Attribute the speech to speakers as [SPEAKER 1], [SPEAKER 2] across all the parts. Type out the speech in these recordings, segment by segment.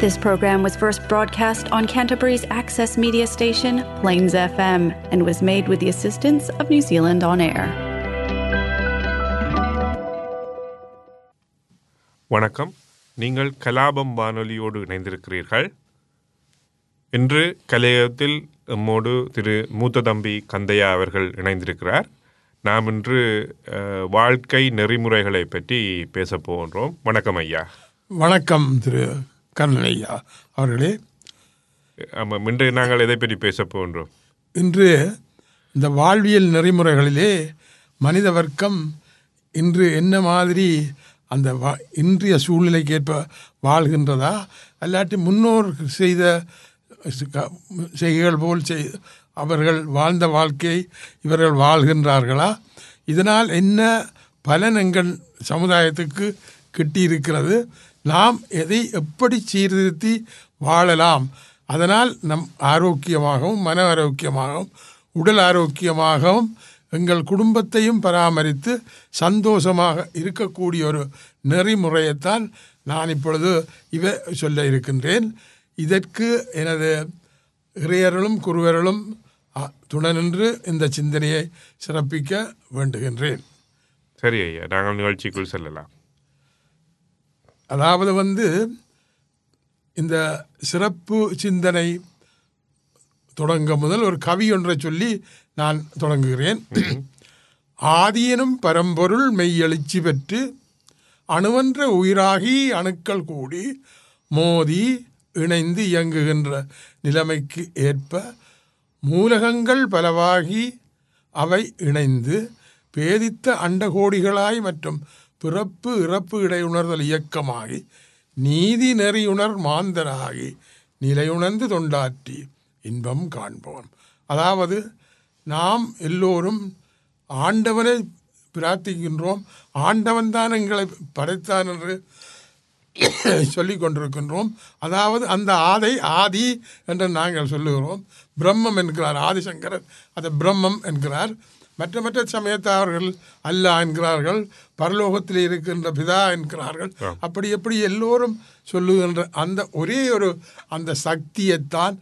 [SPEAKER 1] This program was first broadcast on Canterbury's access media station, Plains FM, and was made with the assistance of New Zealand On Air.
[SPEAKER 2] வணக்கம் நீங்கள் கலாபம் வானொலியோடு இணைந்திருக்கிறீர்கள் இன்று கலையகத்தில் நம்மோடு திரு மூத்த தம்பி கந்தையா அவர்கள் இணைந்திருக்கிறார் நாம் இன்று அஹ், வாழ்க்கை நெறிமுறைகளை பற்றி பேசப் போகின்றோம் வணக்கம் ஐயா
[SPEAKER 3] வணக்கம் திரு கருணையா அவர்களே.
[SPEAKER 2] ஆமாம் இன்று நாங்கள் எதை பற்றி பேசப் போகின்றோம்?
[SPEAKER 3] இன்று இந்த வாழ்வியல் நெறிமுறைகளிலே மனித வர்க்கம் இன்று என்ன மாதிரி அந்த வா இன்றைய சூழ்நிலைக்கேற்ப வாழ்கின்றதா? அல்லாட்டி முன்னோர் செய்த செய்கைகள் போல் செய் அவர்கள் வாழ்ந்த வாழ்க்கையை இவர்கள் வாழ்கின்றார்களா? இதனால் என்ன பலன் எங்கள் சமுதாயத்துக்கு கிட்டியிருக்கிறது? நாம் எதை எப்படி சீர்திருத்தி வாழலாம்? அதனால் நம் ஆரோக்கியமாகவும் மன ஆரோக்கியமாகவும் உடல் ஆரோக்கியமாகவும் எங்கள் குடும்பத்தையும் பராமரித்து சந்தோஷமாக இருக்கக்கூடிய ஒரு நெறிமுறையைத்தான் நான் இப்பொழுது இவ சொல்ல இருக்கின்றேன். இதற்கு எனது இறையர்களும் குருவர்களும் துணநின்று இந்த சிந்தனையை சிறப்பிக்க வேண்டுகின்றேன்.
[SPEAKER 2] சரி ஐயா நாங்கள் நிகழ்ச்சிக்குள் செல்லலாம்.
[SPEAKER 3] அதாவது வந்து இந்த சிறப்பு சிந்தனை தொடங்க முதல் ஒரு கவி ஒன்றை சொல்லி நான் தொடங்குகிறேன். ஆதியனும் பரம்பொருள் மெய்யெழுச்சி பெற்று அணுவன்ற உயிராகி அணுக்கள் கூடி மோதி இணைந்து இயங்குகின்ற நிலைமைக்கு ஏற்ப மூலகங்கள் பலவாகி அவை இணைந்து பேதித்த அண்டகோடிகளாய் மற்றும் பிறப்பு இறப்பு இடையுணர்தல் இயக்கமாகி நீதி நெறியுணர் மாந்தராகி நிலையுணர்ந்து தொண்டாற்றி இன்பம் காண்போம். அதாவது நாம் எல்லோரும் ஆண்டவனை பிரார்த்திக்கின்றோம் ஆண்டவன் தான் எங்களை படைத்தான் என்று சொல்லி கொண்டிருக்கின்றோம். அதாவது அந்த ஆதை ஆதி என்று நாங்கள் சொல்லுகிறோம். பிரம்மம் என்கிறார் ஆதிசங்கரர். அதை பிரம்மம் என்கிறார். மற்ற மற்ற சமயத்தார்கள் அல்லா என்கிறார்கள். பரலோகத்தில் இருக்கின்ற பிதா என்கிறார்கள். அப்படி எப்படி எல்லோரும் சொல்லுகின்ற அந்த ஒரே ஒரு அந்த சக்தியைத்தான்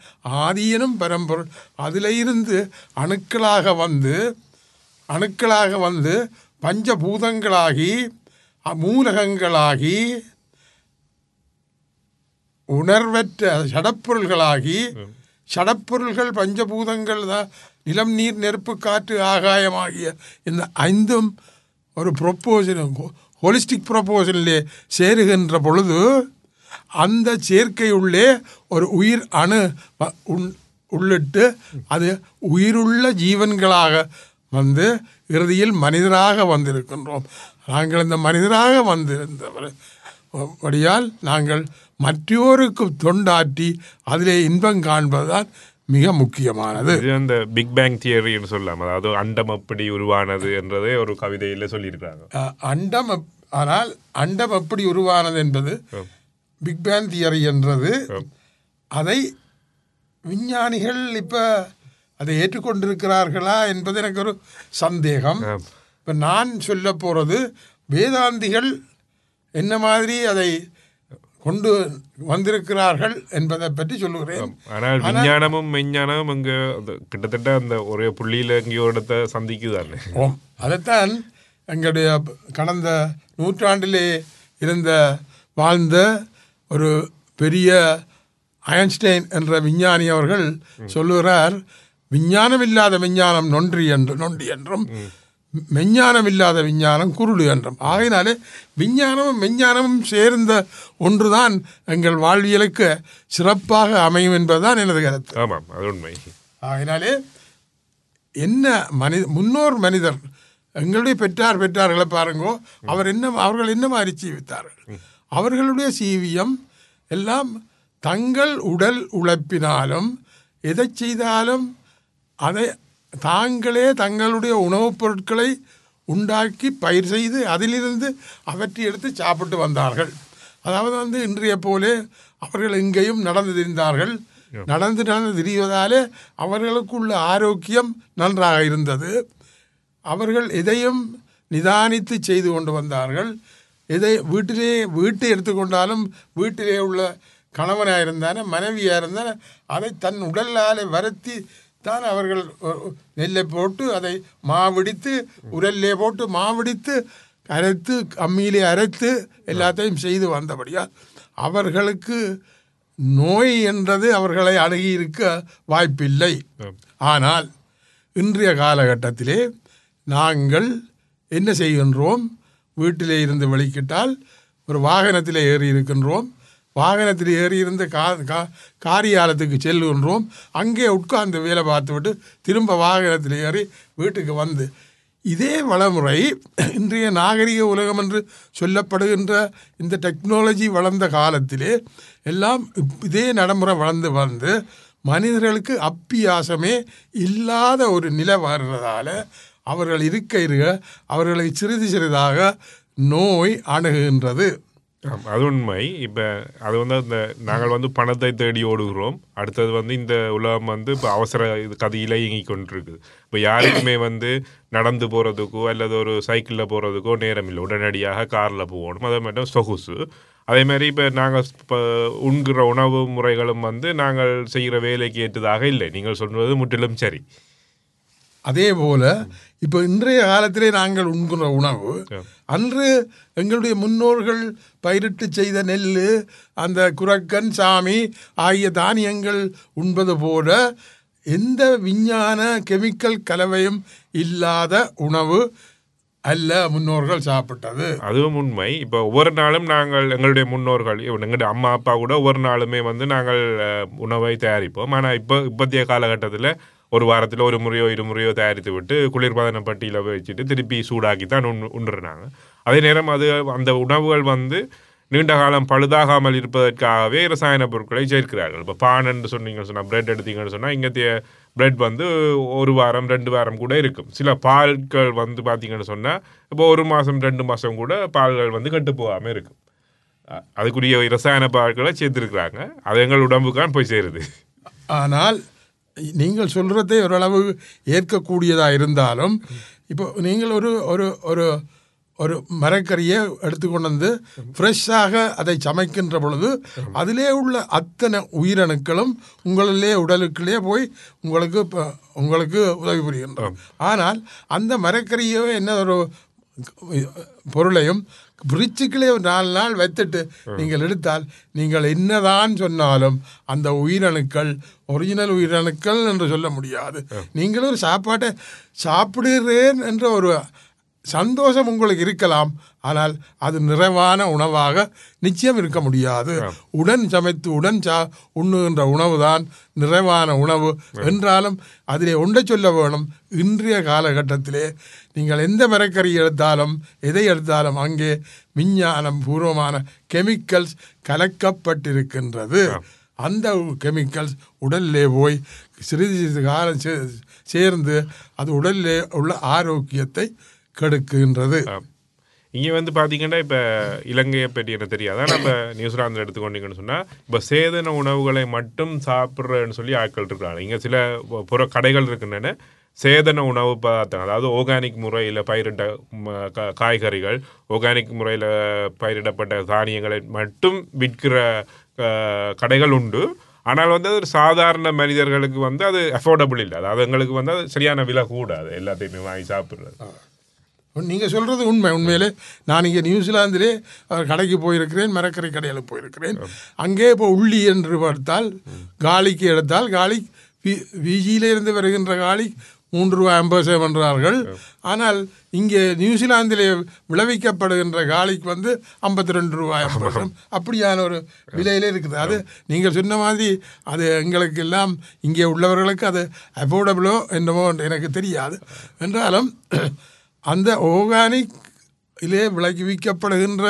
[SPEAKER 3] ஆதியனும் பரம்பொருள். அதில் இருந்து அணுக்களாக வந்து அணுக்களாக வந்து பஞ்சபூதங்களாகி மூலகங்களாகி உணர்வற்ற சடப்பொருள்களாகி சடப்பொருள்கள் பஞ்சபூதங்கள் தான் நிலம் நீர் நெருப்பு காற்று ஆகாயமாகிய இந்த ஐந்தும் ஒரு ப்ரொப்போசல் ஹோலிஸ்டிக் ப்ரொப்போசலிலே சேருகின்ற பொழுது அந்த சேர்க்கையுள்ளே ஒரு உயிர் அணு உள்ளிட்டு அது உயிருள்ள ஜீவன்களாக வந்து இறுதியில் மனிதராக வந்திருக்கின்றோம். நாங்கள் இந்த மனிதராக வந்திருந்தவர். வழியால் நாங்கள் மற்றோருக்கு தொண்டாற்றி அதிலே இன்பம் காண்பதுதான் மிக முக்கியமானது.
[SPEAKER 2] இது அந்த பிக் பேங் தியரின்னு சொல்லலாம் அதாவது அண்டம் எப்படி உருவானது என்றதே ஒரு கவிதையில் சொல்லியிருக்காங்க
[SPEAKER 3] அண்டம் ஆனால் அண்டம் எப்படி உருவானது என்பது பிக் பேங் தியரி என்றது. அதை விஞ்ஞானிகள் இப்போ அதை ஏற்றுக்கொண்டிருக்கிறார்களா என்பது எனக்கு ஒரு சந்தேகம். இப்போ நான் சொல்ல போகிறது வேதாந்திகள் என்ன மாதிரி அதை கொண்டு வந்திருக்கிறார்கள் என்பதை பற்றி சொல்லுகிறேன்.
[SPEAKER 2] ஆனால் விஞ்ஞானமும் மெஞ்ஞானமும் இங்க கிட்டத்தட்ட அந்த ஒரே புள்ளியில எங்கேயோ இடத்த சந்திக்குதானே?
[SPEAKER 3] ஓம் அதைத்தான் எங்களுடைய கடந்த நூற்றாண்டிலே இருந்த வாழ்ந்த ஒரு பெரிய ஐன்ஸ்டைன் என்ற விஞ்ஞானி அவர்கள் சொல்லுகிறார் விஞ்ஞானம் இல்லாத விஞ்ஞானம் நொன்றி என்று நொண்டி என்றும் மெஞ்ஞானம் இல்லாத விஞ்ஞானம் குருடு என்றும். ஆகையினாலே விஞ்ஞானமும் மெஞ்ஞானமும் சேர்ந்த ஒன்றுதான் எங்கள் வாழ்வியலுக்கு சிறப்பாக அமையும் என்பதுதான் எனது கருத்து.
[SPEAKER 2] ஆமாம் அது உண்மை.
[SPEAKER 3] ஆகினாலே என்ன மனித முன்னோர் மனிதர் எங்களுடைய பெற்றார் பெற்றார்களை பாருங்கோ அவர் என்ன அவர்கள் என்ன மாதிரி ஜீவித்தார்கள்? அவர்களுடைய சீவியம் எல்லாம் தங்கள் உடல் உழைப்பினாலும் எதை செய்தாலும் அதை தாங்களே தங்களுடைய உணவுப் பொருட்களை உண்டாக்கி பயிர் செய்து அதிலிருந்து அவற்றை எடுத்து சாப்பிட்டு வந்தார்கள். அதாவது வந்து இன்றைய போலே அவர்கள் எங்கேயும் நடந்து திரிந்தார்கள். நடந்து நடந்து திரிவதாலே அவர்களுக்குள்ள ஆரோக்கியம் நன்றாக இருந்தது. அவர்கள் எதையும் நிதானித்து செய்து கொண்டு வந்தார்கள். எதை வீட்டிலே வீட்டை எடுத்துக்கொண்டாலும் வீட்டிலே உள்ள கணவனாக இருந்தான மனைவியாக இருந்தான அதை தன் உடலால் வருத்தி தான் அவர்கள் நெல்லை போட்டு அதை மாவிடித்து உரல்லே போட்டு மாவிடித்து அரைத்து அம்மியிலே அரைத்து எல்லாத்தையும் செய்து வந்தபடியால் அவர்களுக்கு நோய் என்றது அவர்களை அணுகி இருக்க வாய்ப்பில்லை ஆனால் இன்றைய காலகட்டத்திலே நாங்கள் என்ன செய்கின்றோம்? வீட்டிலே இருந்து வெளிக்கிட்டால் ஒரு வாகனத்தில் ஏறி இருக்கின்றோம் வாகனத்தில் ஏறி இருந்து கா கா காரியாலயத்துக்கு செல்கின்றோம் அங்கே உட்கார்ந்து வேலை பார்த்துவிட்டு திரும்ப வாகனத்தில் ஏறி வீட்டுக்கு வந்து. இதே வளமுறை இன்றைய நாகரிக உலகம் என்று சொல்லப்படுகின்ற இந்த டெக்னாலஜி வளர்ந்த காலத்திலே எல்லாம் இதே நடைமுறை வளர்ந்து வந்து மனிதர்களுக்கு அப்பியாசமே இல்லாத ஒரு நிலை வர்றதால அவர்கள் இருக்க இருக்க அவர்களை சிறிது சிறிதாக நோய் அணுகுகின்றது.
[SPEAKER 2] அது உண்மை. இப்போ அது வந்து அந்த நாங்கள் வந்து பணத்தை தேடி ஓடுகிறோம். அடுத்தது வந்து இந்த உலகம் வந்து இப்போ அவசர இது இயங்கி இயங்கிக் கொண்டிருக்குது. இப்போ யாருக்குமே வந்து நடந்து போகிறதுக்கோ அல்லது ஒரு சைக்கிளில் போகிறதுக்கோ நேரம் இல்லை உடனடியாக காரில் போகணும். அதே மாதிரி சொகுசு. அதே மாதிரி இப்போ நாங்கள் இப்போ உண்கிற உணவு முறைகளும் வந்து நாங்கள் செய்கிற வேலைக்கு ஏற்றதாக இல்லை. நீங்கள் சொல்வது முற்றிலும் சரி.
[SPEAKER 3] அதே போல இப்போ இன்றைய காலத்திலே நாங்கள் உண்கிற உணவு. அன்று எங்களுடைய முன்னோர்கள் பயிரிட்டு செய்த நெல் அந்த குரக்கன் சாமி ஆகிய தானியங்கள் உண்பது போல எந்த விஞ்ஞான கெமிக்கல் கலவையும் இல்லாத உணவு அல்ல முன்னோர்கள் சாப்பிட்டது.
[SPEAKER 2] அதுவும் உண்மை. இப்போ ஒவ்வொரு நாளும் நாங்கள் எங்களுடைய முன்னோர்கள் எங்களுடைய அம்மா அப்பா கூட ஒவ்வொரு நாளுமே வந்து நாங்கள் உணவை தயாரிப்போம். ஆனால் இப்போ இப்போதைய காலகட்டத்தில் ஒரு வாரத்தில் ஒரு முறையோ இரு முறையோ தயாரித்து விட்டு குளிர்பதன பட்டியில் வச்சுட்டு திருப்பி சூடாக்கி தான் உண் உண்ணுறாங்க அதே நேரம் அது அந்த உணவுகள் வந்து நீண்ட காலம் பழுதாகாமல் இருப்பதற்காகவே ரசாயன பொருட்களை சேர்க்கிறார்கள் இப்போ பானன்னு சொன்னீங்கன்னு சொன்னால் பிரெட் எடுத்தீங்கன்னு சொன்னால் இங்கே பிரெட் வந்து ஒரு வாரம் ரெண்டு வாரம் கூட இருக்கும் சில பால்கள் வந்து பார்த்தீங்கன்னு சொன்னால் இப்போ ஒரு மாதம் ரெண்டு மாதம் கூட பால்கள் வந்து கெட்டு போகாமல் இருக்கும் அதுக்குரிய ரசாயன பால்களை சேர்த்துருக்குறாங்க அது எங்கள் உடம்புக்கான் போய் சேருது
[SPEAKER 3] ஆனால் நீங்கள் சொல்கிறதே ஓரளவு ஏற்கக்கூடியதாக இருந்தாலும் இப்போ நீங்கள் ஒரு ஒரு ஒரு ஒரு மரக்கறியை எடுத்துக்கொண்டு வந்து ஃப்ரெஷ்ஷாக அதை சமைக்கின்ற பொழுது அதிலே உள்ள அத்தனை உயிரணுக்களும் உங்களிலே உடலுக்குள்ளே போய் உங்களுக்கு உங்களுக்கு உதவி புரிகின்றோம் ஆனால் அந்த மரக்கறியோ என்ன ஒரு பொருளையும் பிரிட்ஜுக்குள்ளே ஒரு நாலு நாள் வைத்துட்டு நீங்கள் எடுத்தால் நீங்கள் என்னதான் சொன்னாலும் அந்த உயிரணுக்கள் ஒரிஜினல் உயிரணுக்கள் என்று சொல்ல முடியாது. நீங்கள் ஒரு சாப்பாட்டை சாப்பிடுகிறேன் என்ற ஒரு சந்தோஷம் உங்களுக்கு இருக்கலாம் ஆனால் அது நிறைவான உணவாக நிச்சயம் இருக்க முடியாது. உடன் சமைத்து உடன் சா உண்ணுகின்ற உணவு தான் நிறைவான உணவு. என்றாலும் அதிலே ஒன்றை சொல்ல வேணும் இன்றைய காலகட்டத்திலே நீங்கள் எந்த மரக்கறி எடுத்தாலும் எதை எடுத்தாலும் அங்கே விஞ்ஞானம் பூர்வமான கெமிக்கல்ஸ் கலக்கப்பட்டிருக்கின்றது. அந்த கெமிக்கல்ஸ் உடல்லே போய் சிறிது சிறிது காலம் சேர்ந்து அது உடல்லே உள்ள ஆரோக்கியத்தை கெடுக்கின்றது.
[SPEAKER 2] இங்கே வந்து பார்த்தீங்கன்னா இப்போ இலங்கையை பற்றி எனக்கு தெரியாது? ஆனால் இப்போ நியூசிலாந்து எடுத்துக்கொண்டீங்கன்னு சொன்னால் இப்போ சேதன உணவுகளை மட்டும் சாப்பிட்றேன்னு சொல்லி ஆட்கள் இருக்கிறாங்க. இங்கே சில புற கடைகள் இருக்கின்றன. சேதன உணவு பதார்த்தம் அதாவது ஆர்கானிக் முறையில் பயிரிட்ட காய்கறிகள் ஆர்கானிக் முறையில் பயிரிடப்பட்ட தானியங்களை மட்டும் விற்கிற கடைகள் உண்டு. ஆனால் வந்து அது ஒரு சாதாரண மனிதர்களுக்கு வந்து அது அஃபோர்டபுள் இல்லை. அதாவது எங்களுக்கு வந்து அது சரியான விலை கூடாது. எல்லாத்தையுமே வாங்கி சாப்பிட்றது.
[SPEAKER 3] நீங்கள் சொல்கிறது உண்மை. உண்மையிலே நான் இங்கே நியூசிலாந்திலே கடைக்கு போயிருக்கிறேன் மரக்கறி கடையில் போயிருக்கிறேன். அங்கே இப்போ உள்ளி என்று பார்த்தால் காலிக்கு எடுத்தால் காலி விஜியிலிருந்து வருகின்ற காலி மூன்று ரூபாய் ஐம்பது சேவ் என்றார்கள். ஆனால் இங்கே நியூசிலாந்திலே விளைவிக்கப்படுகின்ற காலிக்கு வந்து ஐம்பத்தி ரெண்டு ரூபாய். அப்படியான ஒரு விலையில இருக்குது. அது நீங்கள் சொன்ன மாதிரி அது எங்களுக்கு எல்லாம் இங்கே உள்ளவர்களுக்கு அது அஃபோர்டபுளோ என்னமோ எனக்கு தெரியாது. என்றாலும் அந்த ஆர்கானிக் இலே விளைவிக்கப்படுகின்ற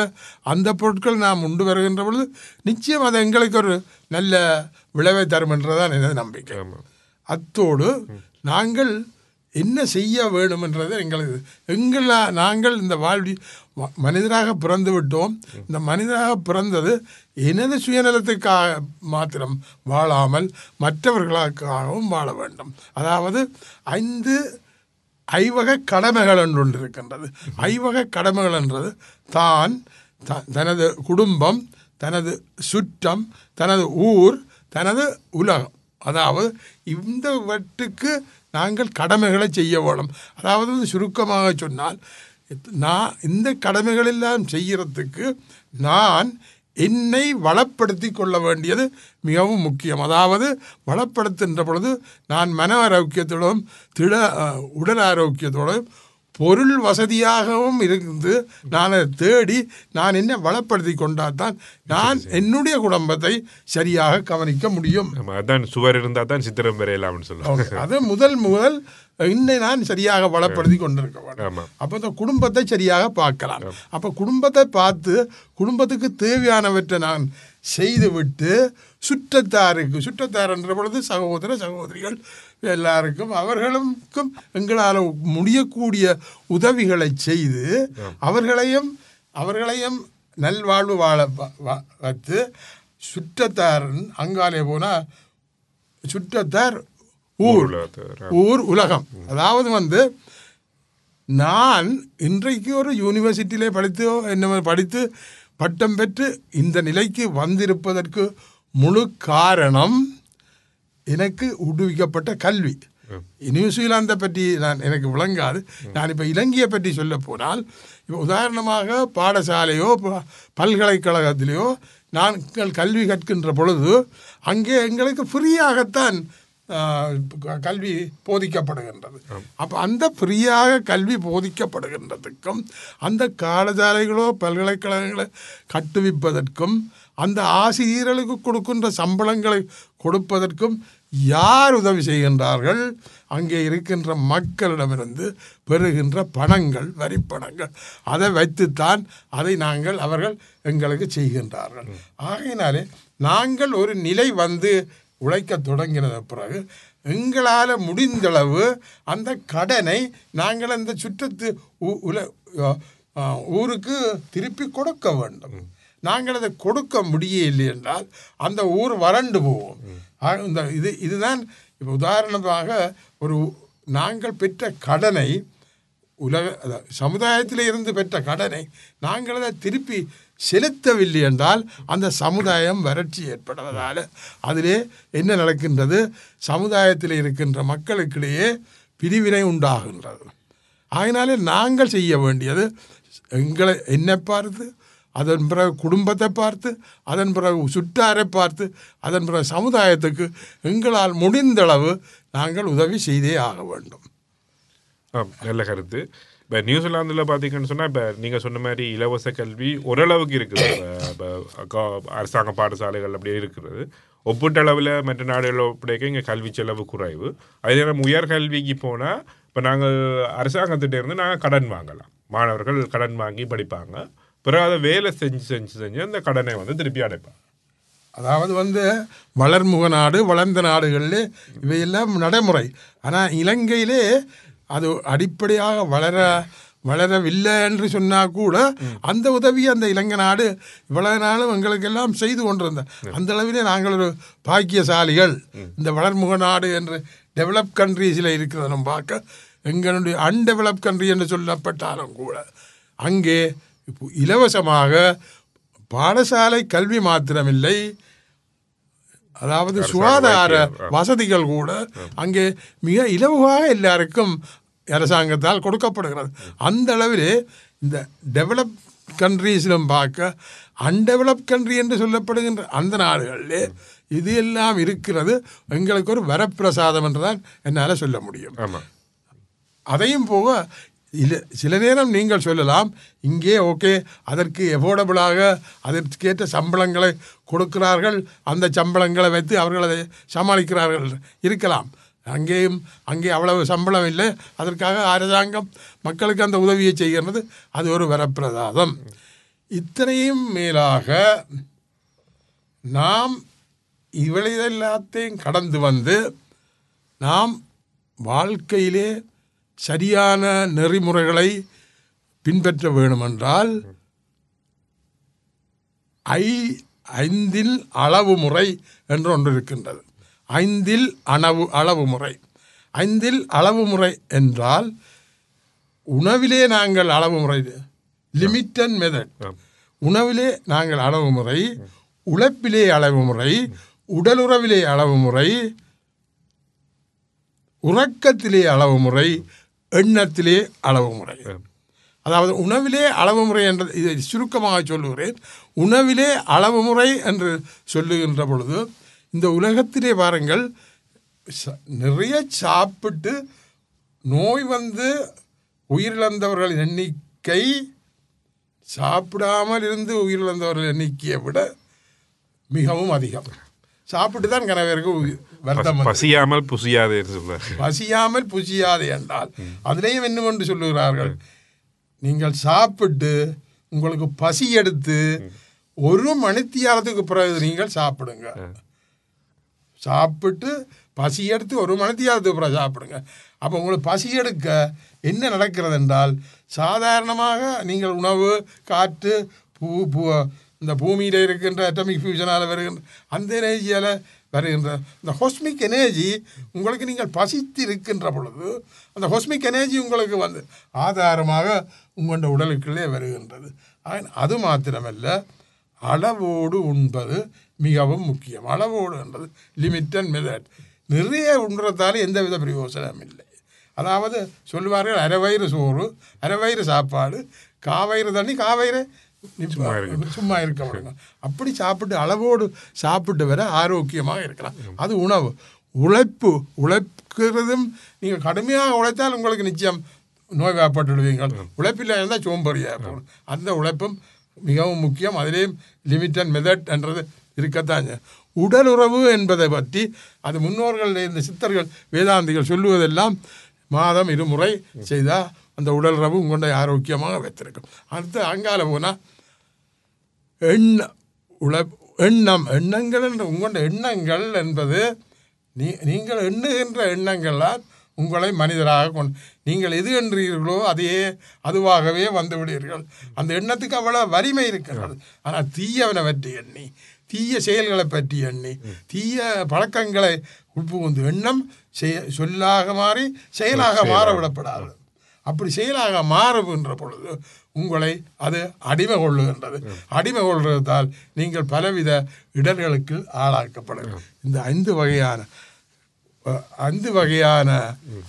[SPEAKER 3] அந்த பொருட்கள் நாம் உண்டு வருகின்ற பொழுது நிச்சயம் அது எங்களுக்கு ஒரு நல்ல விளைவை தரும் என்றதான் எனது நம்பிக்கை. அத்தோடு நாங்கள் என்ன செய்ய வேண்டும் என்றது எங்களுக்கு எங்களா நாங்கள் இந்த வாழ்வி மனிதராக பிறந்து விட்டோம். இந்த மனிதராக பிறந்தது எனது சுயநலத்துக்காக மாத்திரம் வாழாமல் மற்றவர்களுக்காகவும் வாழ வேண்டும். அதாவது ஐந்து ஐவகை கடமைகள் என்று ஒன்று இருக்கின்றது ஐவகை கடமைகள் என்றது தான் த- தனது குடும்பம் தனது சுற்றம் தனது ஊர் தனது உலகம். அதாவது இந்த வட்டுக்கு நாங்கள் கடமைகளை செய்ய வேணும். அதாவது சுருக்கமாக சொன்னால் நான் இந்த கடமைகளெல்லாம் செய்கிறதுக்கு நான் என்னை வளப்படுத்தி கொள்ள வேண்டியது மிகவும் முக்கியம். அதாவது வளப்படுத்துகின்ற பொழுது நான் மன ஆரோக்கியத்தோடும் திட உடல் ஆரோக்கியத்தோடும் பொருள் வசதியாகவும் இருந்து நான் அதை தேடி நான் என்ன வளப்படுத்தி கொண்டால்தான் நான் என்னுடைய குடும்பத்தை சரியாக கவனிக்க முடியும்.
[SPEAKER 2] அதான் சுவர் இருந்தா தான் சித்திரம் வரையலாம்னு சொல்லுவாங்க.
[SPEAKER 3] அது முதல் முதல் இன்னை நான் சரியாக வளப்படுத்தி கொண்டிருக்க வேண்டும். அப்போ இந்த குடும்பத்தை சரியாக பார்க்கலாம். அப்போ குடும்பத்தை பார்த்து குடும்பத்துக்கு தேவையானவற்றை நான் செய்துவிட்டு சுற்றத்தாருக்கு சுற்றத்தார் என்ற பொழுது சகோதர சகோதரிகள் எல்லாருக்கும் அவர்களுக்கும் எங்களால் முடியக்கூடிய உதவிகளை செய்து அவர்களையும் அவர்களையும் நல்வாழ்வு வாழ வைத்து சுற்றத்தாரன் அங்காலே போனால் சுற்றத்தார் ஊர். ஊர் உலகம் அதாவது வந்து நான் இன்றைக்கு ஒரு யூனிவர்சிட்டியிலே படித்து என்ன படித்து பட்டம் பெற்று இந்த நிலைக்கு வந்திருப்பதற்கு முழு காரணம் எனக்கு விடுவிக்கப்பட்ட கல்வி. நியூசிலாந்தை பற்றி நான் எனக்கு விளங்காது. நான் இப்போ இலங்கையை பற்றி சொல்ல போனால் இப்போ உதாரணமாக பாடசாலையோ பல்கலைக்கழகத்திலேயோ நாங்கள் கல்வி கற்கின்ற பொழுது அங்கே எங்களுக்கு ஃப்ரீயாகத்தான் கல்வி போதிக்கப்படுகின்றது. அப்போ அந்த ஃப்ரீயாக கல்வி போதிக்கப்படுகின்றதுக்கும் அந்த பாடசாலைகளோ பல்கலைக்கழகங்களை கட்டுவிப்பதற்கும் அந்த ஆசிரியர்களுக்கு கொடுக்கின்ற சம்பளங்களை கொடுப்பதற்கும் யார் உதவி செய்கின்றார்கள்? அங்கே இருக்கின்ற மக்களிடமிருந்து பெறுகின்ற பணங்கள் வரிப்பணங்கள் அதை வைத்துத்தான் அதை நாங்கள் அவர்கள் எங்களுக்கு செய்கின்றார்கள். ஆகையினாலே நாங்கள் ஒரு நிலை வந்து உழைக்க தொடங்கினத பிறகு எங்களால் முடிந்தளவு அந்த கடனை நாங்கள் அந்த சுற்றத்து உல ஊருக்கு திருப்பி கொடுக்க வேண்டும். நாங்கள் அதை கொடுக்க முடியவில்லை என்றால் அந்த ஊர் வறண்டு போவோம் இந்த இது இதுதான் இப்போ உதாரணமாக ஒரு நாங்கள் பெற்ற கடனை உலக சமுதாயத்திலே இருந்து பெற்ற கடனை நாங்கள் அதை திருப்பி செலுத்தவில்லை என்றால் அந்த சமுதாயம் வறட்சி ஏற்படுவதால். அதிலே என்ன நடக்கின்றது? சமுதாயத்தில் இருக்கின்ற மக்களுக்கிடையே பிரிவினை உண்டாகின்றது. ஆகினாலே நாங்கள் செய்ய வேண்டியது எங்களை என்னை பார்த்து அதன் பிறகு குடும்பத்தை பார்த்து அதன் பிறகு சுற்றாரை பார்த்து அதன் பிறகு சமுதாயத்துக்கு எங்களால் முடிந்தளவு நாங்கள் உதவி செய்தே ஆக வேண்டும்.
[SPEAKER 2] நல்ல கருத்து. இப்போ நியூசிலாந்தில் பார்த்தீங்கன்னு சொன்னால் இப்போ நீங்கள் சொன்ன மாதிரி இலவச கல்வி ஓரளவுக்கு இருக்குது. இப்போ அரசாங்க பாடசாலைகள் அப்படியே இருக்கிறது ஒப்பீட்டளவில் மற்ற நாடுகளை ஒப்படைக்க இங்கே கல்வி செலவு குறைவு. அதே நம்ம உயர்கல்விக்கு போனால் இப்போ நாங்கள் அரசாங்கத்திட்ட இருந்து நாங்கள் கடன் வாங்கலாம். மாணவர்கள் கடன் வாங்கி படிப்பாங்க. பிறகு அதை வேலை செஞ்சு செஞ்சு செஞ்சு அந்த கடனை வந்து திருப்பி அடைப்பாங்க.
[SPEAKER 3] அதாவது வந்து வளர்முக நாடு வளர்ந்த நாடுகளில் இவையெல்லாம் நடைமுறை. ஆனால் இலங்கையிலே அது அடிப்படையாக வளர வளரவில்லை என்று சொன்னால் கூட அந்த உதவி அந்த இலங்கை நாடு இவ்வளவு நாளும் எங்களுக்கெல்லாம் செய்து கொண்டிருந்த அந்த அளவிலே நாங்கள் ஒரு பாக்கியசாலிகள். இந்த வளர்முக நாடு என்று டெவலப் கண்ட்ரீஸில் இருக்கிறத நம்ம பார்க்க எங்களுடைய அன்டெவலப் கண்ட்ரி என்று சொல்லப்பட்டாலும் கூட அங்கே இப்போ இலவசமாக பாடசாலை கல்வி மாத்திரமில்லை. அதாவது சுகாதார வசதிகள் கூட அங்கே மிக இலவாக எல்லாருக்கும் அரசாங்கத்தால் கொடுக்கப்படுகிறது. அந்த அளவிலே இந்த டெவலப் கண்ட்ரீஸிலும் பார்க்க அன்டெவலப் கண்ட்ரி என்று சொல்லப்படுகின்ற அந்த நாடுகளிலே இது எல்லாம் இருக்கிறது. எங்களுக்கு ஒரு வரப்பிரசாதம் என்று தான் என்னால் சொல்ல முடியும். அதையும் போக இல்ல சில நேரம் நீங்கள் சொல்லலாம் இங்கே ஓகே அதற்கு எஃபோர்டபுளாக அதற்கேற்ற சம்பளங்களை கொடுக்கிறார்கள் அந்த சம்பளங்களை வைத்து அவர்கள் அதை சமாளிக்கிறார்கள் இருக்கலாம். அங்கேயும் அங்கே அவ்வளவு சம்பளம் இல்லை. அதற்காக அரசாங்கம் மக்களுக்கு அந்த உதவியை செய்கிறது அது ஒரு வரப்பிரதாதம் இத்தனையும் மேலாக நாம் இவளையெல்லாத்தையும் கடந்து வந்து நாம் வாழ்க்கையிலே சரியான நெறிமுறைகளை பின்பற்ற வேண்டுமென்றால் ஐ ஐந்தில் அளவு முறை என்று ஒன்று இருக்கின்றது. ஐந்தில் அளவு அளவு முறை ஐந்தில் அளவு முறை என்றால் உணவிலே நாங்கள் அளவு முறை லிமிட் அண்ட் மெதட் உணவிலே நாங்கள் அளவு முறை உழைப்பிலே அளவு முறை உடலுறவிலே அளவு முறை உறக்கத்திலே அளவு முறை எண்ணத்திலே அளவு முறை அதாவது உணவிலே அளவு முறை என்ற இதை சுருக்கமாக சொல்லுகிறேன். உணவிலே அளவு முறை என்று சொல்லுகின்ற பொழுது இந்த உலகத்திலே பாருங்கள் ச- நிறைய சாப்பிட்டு நோய் வந்து உயிரிழந்தவர்களின் எண்ணிக்கை சாப்பிடாமல் இருந்து உயிரிழந்தவர்கள் எண்ணிக்கையை விட மிகவும் அதிகம். சாப்பிட்டு தான் கணவருக்கு வருத்தம்.
[SPEAKER 2] பசியாமல் புசியாது
[SPEAKER 3] பசியாமல் புசியாது என்றால் அதிலேயும் என்னவென்று சொல்லுகிறார்கள். நீங்கள் சாப்பிட்டு உங்களுக்கு பசி எடுத்து ஒரு மணித்தியாலத்துக்கு பிறகு நீங்கள் சாப்பிடுங்க. சாப்பிட்டு பசி எடுத்து ஒரு மணித்தியாலத்துக்கு பிறகு சாப்பிடுங்க. அப்போ உங்களுக்கு பசி எடுக்க என்ன நடக்கிறது என்றால் சாதாரணமாக நீங்கள் உணவு காற்று பூ பூ இந்த பூமியில் இருக்கின்ற அட்டமிக் ஃபியூஷனால் வருகின்ற அந்த எனர்ஜியால் வருகின்ற இந்த ஹொஸ்மிக் எனர்ஜி உங்களுக்கு நீங்கள் பசித்து இருக்கின்ற பொழுது அந்த ஹொஸ்மிக் எனர்ஜி உங்களுக்கு வந்து ஆதாரமாக உங்களோட உடலுக்குள்ளே வருகின்றது. அது மாத்திரமல்ல அளவோடு உண்பது மிகவும் முக்கியம். அளவோடு என்பது லிமிட் அண்ட் மெதட் நிறைய உண்றதால எந்தவித பிரயோசனம் இல்லை. அதாவது சொல்லுவார்கள் அரைவயிறு சோறு அரைவயிறு சாப்பாடு காவயிறு தண்ணி காவயிறு
[SPEAKER 2] சும்மா
[SPEAKER 3] இருக்க முடியும் அப்படி சாப்பிட்டு அளவோடு சாப்பிட்டு வர ஆரோக்கியமாக இருக்கலாம். அது உணவு. உழைப்பு உழைக்கிறதும் நீங்கள் கடுமையாக உழைத்தால் உங்களுக்கு நிச்சயம் நோய்வாய்ப்பட்டுடுவீங்கள் உழைப்பில் இருந்தால் சோம்பறியாக போகும் அந்த உழைப்பும் மிகவும் முக்கியம். அதிலேயும் லிமிட் அண்ட் மெதட் என்றது இருக்கத்தான் உடலுறவு உடல் உறவு என்பதை பற்றி அது முன்னோர்கள் இந்த சித்தர்கள் வேதாந்திகள் சொல்லுவதெல்லாம் மாதம் இருமுறை செய்தால் அந்த உடல் உறவு உங்களுடைய ஆரோக்கியமாக வைத்திருக்கும். அடுத்து அங்கால போனால் எண்ண உழ எண்ணம் எண்ணங்கள் என்ற உங்களோட எண்ணங்கள் என்பது நீ நீங்கள் எண்ணுகின்ற எண்ணங்களால் உங்களை மனிதராக கொண்டு நீங்கள் எது என்றீர்களோ அதையே அதுவாகவே வந்து விடுவீர்கள். அந்த எண்ணத்துக்கு அவ்வளவு வலிமை இருக்கிறது. ஆனால் தீயவனை பற்றி எண்ணி தீய செயல்களை பற்றி எண்ணி தீய பழக்கங்களை உட்புகுந்து எண்ணம் செய சொல்லாக மாறி செயலாக மாற விடப்படாது. அப்படி செயலாக மாறுகின்ற பொழுது உங்களை அது அடிமை கொள்ளுகின்றது அடிமை கொள்றதால் நீங்கள் பலவித இடர்களுக்கு ஆளாக்கப்படும் இந்த ஐந்து வகையான அஹ், ஐந்து வகையான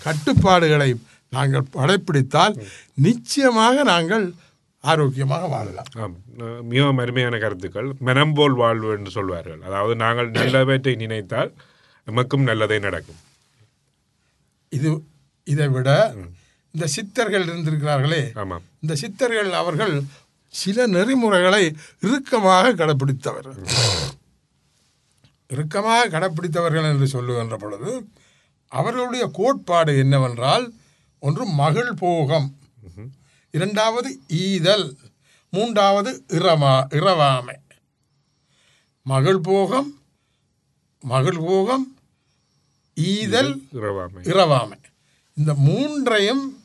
[SPEAKER 3] கட்டுப்பாடுகளை நாங்கள் படைப்பிடித்தால் நிச்சயமாக நாங்கள் ஆரோக்கியமாக வாழலாம்.
[SPEAKER 2] மிகவும் அருமையான கருத்துக்கள். மனம்போல் வாழ்வு என்று சொல்வார்கள். அதாவது நாங்கள் நல்லவற்றை நினைத்தால் நமக்கும் நல்லதே நடக்கும்.
[SPEAKER 3] இது இதை விட இந்த சித்தர்கள் இருந்திருக்கிறார்களே
[SPEAKER 2] ஆமாம்
[SPEAKER 3] இந்த சித்தர்கள் அவர்கள் சில நெறிமுறைகளை இறுக்கமாக கடைப்பிடித்தவர்கள் இறுக்கமாக கடைப்பிடித்தவர்கள் என்று சொல்லுகின்ற பொழுது அவர்களுடைய கோட்பாடு என்னவென்றால் ஒன்று மகிழ் போகம். இரண்டாவது ஈதல். மூன்றாவது இரமா இரவாமை. மகிழ் போகம் மகிழ் போகம் ஈதல்
[SPEAKER 2] இரவாமை.
[SPEAKER 3] இரவாமை. இந்த மூன்றையும்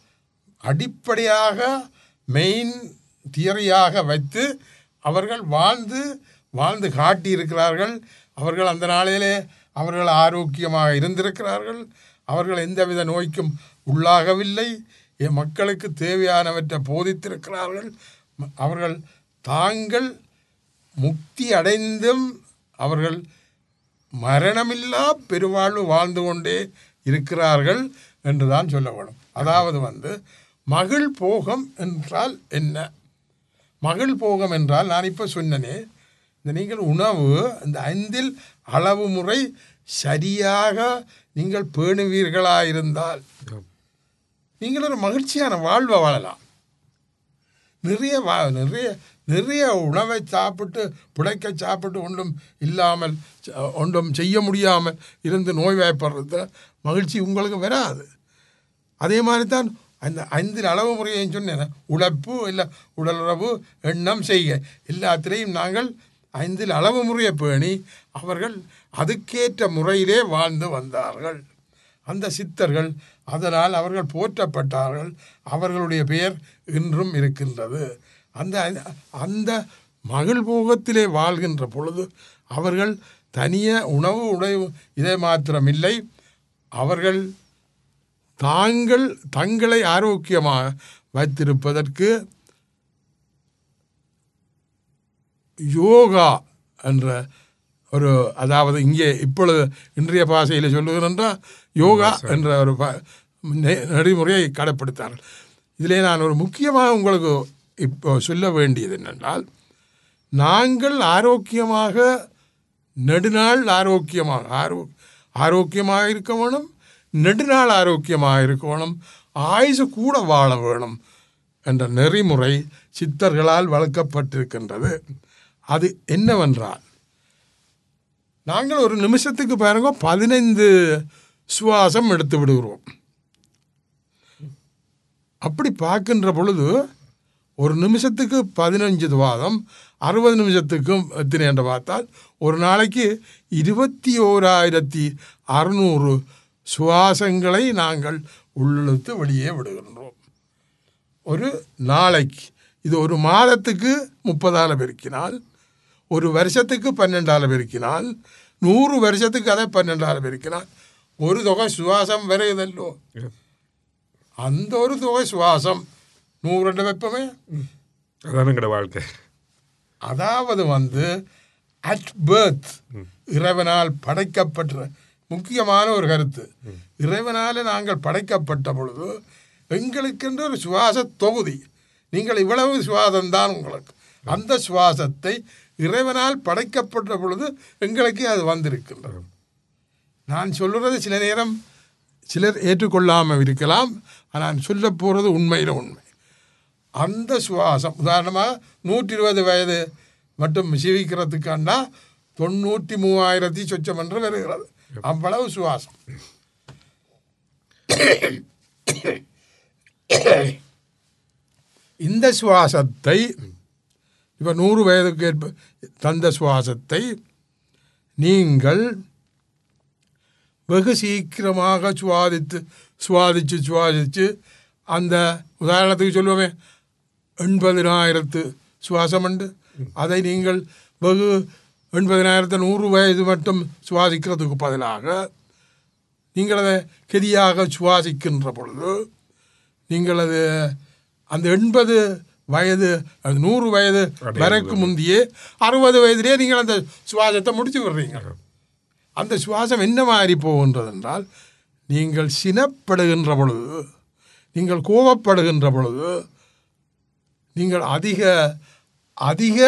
[SPEAKER 3] அடிப்படையாக மெயின் தியரியாக வைத்து அவர்கள் வாழ்ந்து வாழ்ந்து காட்டியிருக்கிறார்கள். அவர்கள் அந்த நாளிலே அவர்கள் ஆரோக்கியமாக இருந்திருக்கிறார்கள். அவர்கள் எந்தவித நோய்க்கும் உள்ளாகவில்லை. என் மக்களுக்கு தேவையானவற்றை போதித்திருக்கிறார்கள். அவர்கள் தாங்கள் முக்தி அடைந்தும் அவர்கள் மரணமில்லா பெருவாழ்வு வாழ்ந்து கொண்டே இருக்கிறார்கள் என்று தான் சொல்ல வேணும் அதாவது வந்து மகிழ் போகம் என்றால் என்ன? மகிழ் போகம் என்றால் நான் இப்போ சொன்னனே இந்த நீங்கள் உணவு இந்த ஐந்தில் அளவு முறை சரியாக நீங்கள் பேணுவீர்களாக இருந்தால் நீங்கள் ஒரு மகிழ்ச்சியான வாழ்வை வாழலாம். நிறைய வா நிறைய நிறைய உணவை சாப்பிட்டு பிழைக்க சாப்பிட்டு ஒன்றும் இல்லாமல் ஒன்றும் செய்ய முடியாமல் இருந்து நோய்வாய்ப்படுறது மகிழ்ச்சி உங்களுக்கு வராது. அதே மாதிரி தான் அந்த ஐந்து அளவு முறையை சொன்னேன் உழைப்பு இல்லை உடலுறவு எண்ணம் செய்ய எல்லாத்திலையும் நாங்கள் ஐந்தில் அளவு முறையை பேணி அவர்கள் அதுக்கேற்ற முறையிலே வாழ்ந்து வந்தார்கள். அந்த சித்தர்கள் அதனால் அவர்கள் போற்றப்பட்டார்கள். அவர்களுடைய பெயர் இன்றும் இருக்கின்றது. அந்த அந்த மகிழ்போகத்திலே வாழ்கின்ற பொழுது அவர்கள் தனிய உணவு உணவு இதை மாத்திரமில்லை. அவர்கள் தாங்கள் தங்களை ஆரோக்கியமாக வைத்திருப்பதற்கு யோகா என்ற ஒரு அதாவது இங்கே இப்பொழுது இன்றைய பாஷையில் சொல்லுகிறென்றால் யோகா என்ற ஒரு நெறிமுறையை கடைப்பிடித்தார்கள். இதிலே நான் ஒரு முக்கியமாக உங்களுக்கு இப்போ சொல்ல வேண்டியது என்னென்றால் நாங்கள் ஆரோக்கியமாக நெடுநாள் ஆரோக்கியமாக ஆரோ ஆரோக்கியமாக இருக்க வேணும் நெடுநாள் ஆரோக்கியமாக இருக்க வேணும் ஆயுசு கூட வாழ வேணும் என்ற நெறிமுறை சித்தர்களால் வளர்க்கப்பட்டிருக்கின்றது. அது என்னவென்றால் நாங்கள் ஒரு நிமிஷத்துக்கு பாருங்க பதினைந்து சுவாசம் எடுத்து விடுகிறோம். அப்படி பார்க்கின்ற பொழுது ஒரு நிமிஷத்துக்கு பதினஞ்சு துவாதம் அறுபது நிமிஷத்துக்கும் எத்தனை என்று பார்த்தால் ஒரு நாளைக்கு இருபத்தி ஓராயிரத்தி அறுநூறு சுவாசங்களை நாங்கள் உள்ளிழுத்து வெளியே விடுகின்றோம். ஒரு நாளைக்கு இது ஒரு மாதத்துக்கு முப்பதால் பெருக்கினால் ஒரு வருஷத்துக்கு பன்னெண்டால் பெருக்கினால் நூறு வருஷத்துக்கு அதை பன்னெண்டால் பெருக்கினால் ஒரு தொகை சுவாசம் வருகுதல்லோ அந்த ஒரு தொகை சுவாசம். நூறு ரெண்டு வெப்பமே.
[SPEAKER 2] அதான் எங்களோட வாழ்க்கை.
[SPEAKER 3] அதாவது வந்து அட் பேர்த் இறைவனால் படைக்கப்பட்ட முக்கியமான ஒரு கருத்து. இறைவனால் நாங்கள் படைக்கப்பட்ட பொழுது எங்களுக்கென்று ஒரு சுவாச தொகுதி. நீங்கள் இவ்வளவு சுவாசம் தான் உங்களுக்கு. அந்த சுவாசத்தை இறைவனால் படைக்கப்பட்ட பொழுது எங்களுக்கு அது வந்திருக்கின்றது. நான் சொல்லுறது சில நேரம் சிலர் ஏற்றுக்கொள்ளாமல் இருக்கலாம் ஆனால் சொல்ல போகிறது உண்மையில் உண்மை. அந்த சுவாசம் உதாரணமாக நூற்றி இருபது வயது மட்டும் ஜீவிக்கிறதுக்காண்டா தொண்ணூற்றி மூவாயிரத்தி சொச்சம் என்று வருகிறது. அவ்வளவு சுவாசம். இந்த சுவாசத்தை இப்போ நூறு வயதுக்கு ஏற்ப தந்த சுவாசத்தை நீங்கள் வெகு சீக்கிரமாக சுவாதித்து சுவாதிச்சு சுவாதிச்சு அந்த உதாரணத்துக்கு சொல்லுவோமே எண்பதினாயிரத்து சுவாசம் உண்டு. அதை நீங்கள் வெகு எண்பதினாயிரத்து நூறு வயது மட்டும் சுவாசிக்கிறதுக்கு பதிலாக நீங்கள் அதை கெதியாக சுவாசிக்கின்ற பொழுது நீங்கள் அது அந்த எண்பது வயது அது நூறு வயது வரைக்கும் முந்தையே அறுபது வயதிலே நீங்கள் அந்த சுவாசத்தை முடிச்சு விடுறீங்க. அந்த சுவாசம் என்ன மாதிரி போகின்றது என்றால் நீங்கள் சினப்படுகின்ற பொழுது நீங்கள் கோபப்படுகின்ற பொழுது நீங்கள் அதிக அதிக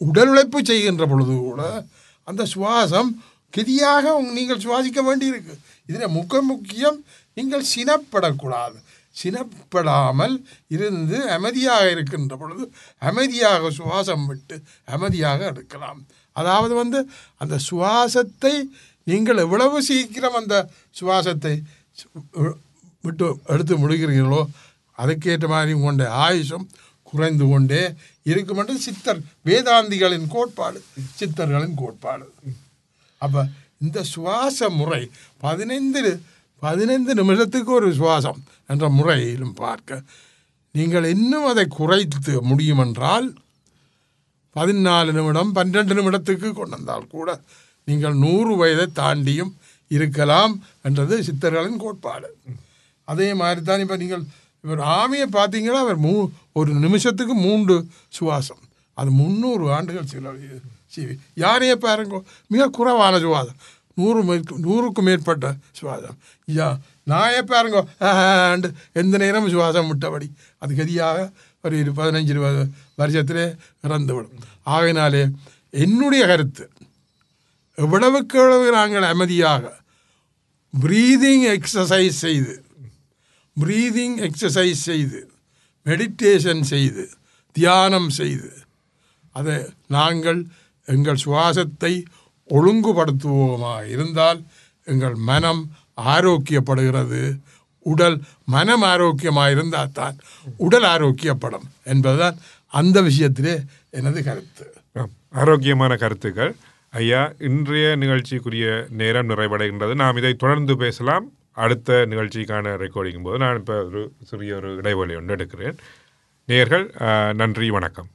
[SPEAKER 3] உடல் உழைப்பு செய்கின்ற பொழுது கூட அந்த சுவாசம் கெதியாக நீங்கள் சுவாசிக்க வேண்டியிருக்கு. இதில் முக்க முக்கியம் நீங்கள் சினப்படக்கூடாது. சினப்படாமல் இருந்து அமைதியாக இருக்கின்ற பொழுது அமைதியாக சுவாசம் விட்டு அமைதியாக எடுக்கலாம் அதாவது வந்து அந்த சுவாசத்தை நீங்கள் எவ்வளவு சீக்கிரம் அந்த சுவாசத்தை விட்டு எடுத்து முடிக்கிறீர்களோ அதுக்கேற்ற மாதிரி உங்களுடைய ஆயுஷம் குறைந்து கொண்டே இருக்கும் என்று சித்தர் வேதாந்திகளின் கோட்பாடு சித்தர்களின் கோட்பாடு. அப்போ இந்த சுவாச முறை பதினைந்து பதினைந்து நிமிஷத்துக்கு ஒரு சுவாசம் என்ற முறையிலும் பார்க்க. நீங்கள் இன்னும் அதை குறைத்து முடியுமென்றால் பதினாலு நிமிடம் பன்னெண்டு நிமிடத்துக்கு கொண்டு வந்தால் கூட நீங்கள் நூறு வயதை தாண்டியும் இருக்கலாம் என்றது சித்தர்களின் கோட்பாடு. அதே மாதிரி தான் இப்போ நீங்கள் இவர் ஆமையை பார்த்தீங்கன்னா அவர் மூ ஒரு நிமிஷத்துக்கு மூன்று சுவாசம். அது முந்நூறு ஆண்டுகள் சில யாரையே பாருங்க மிக குறைவான சுவாசம். நூறு நூறுக்கும் மேற்பட்ட சுவாசம். யா நாயே பாருங்க ஆண்டு. எந்த நேரம் சுவாசம் விட்டபடி அது கதியாக ஒரு இரு பதினஞ்சு இருபது வருஷத்திலே இறந்து விடும் ஆகையினாலே என்னுடைய கருத்து எவ்வளவுக்கு எவ்வளவு நாங்கள் அமைதியாக ப்ரீதிங் எக்ஸசைஸ் செய்து ப்ரீதிங் எக்ஸசைஸ் செய்து மெடிடேஷன் செய்து தியானம் செய்து அதை நாங்கள் எங்கள் சுவாசத்தை ஒழுங்குபடுத்துவோமாக இருந்தால் எங்கள் மனம் ஆரோக்கியப்படுகிறது. உடல் மனம் ஆரோக்கியமாக இருந்தால் தான் உடல் ஆரோக்கியப்படும் என்பதுதான் அந்த விஷயத்திலே எனது கருத்து.
[SPEAKER 2] ஆரோக்கியமான கருத்துக்கள். ஐயா இன்றைய நிகழ்ச்சிக்குரிய நேரம் நிறைவடைகின்றது. நாம் இதை தொடர்ந்து பேசலாம். அடுத்த நிகழ்ச்சிக்கான ரெக்கார்டிங் போது நான் இப்போ ஒரு சிறிய ஒரு இடைவெளி ஒன்று எடுக்கிறேன். நேர்கள் நன்றி வணக்கம்.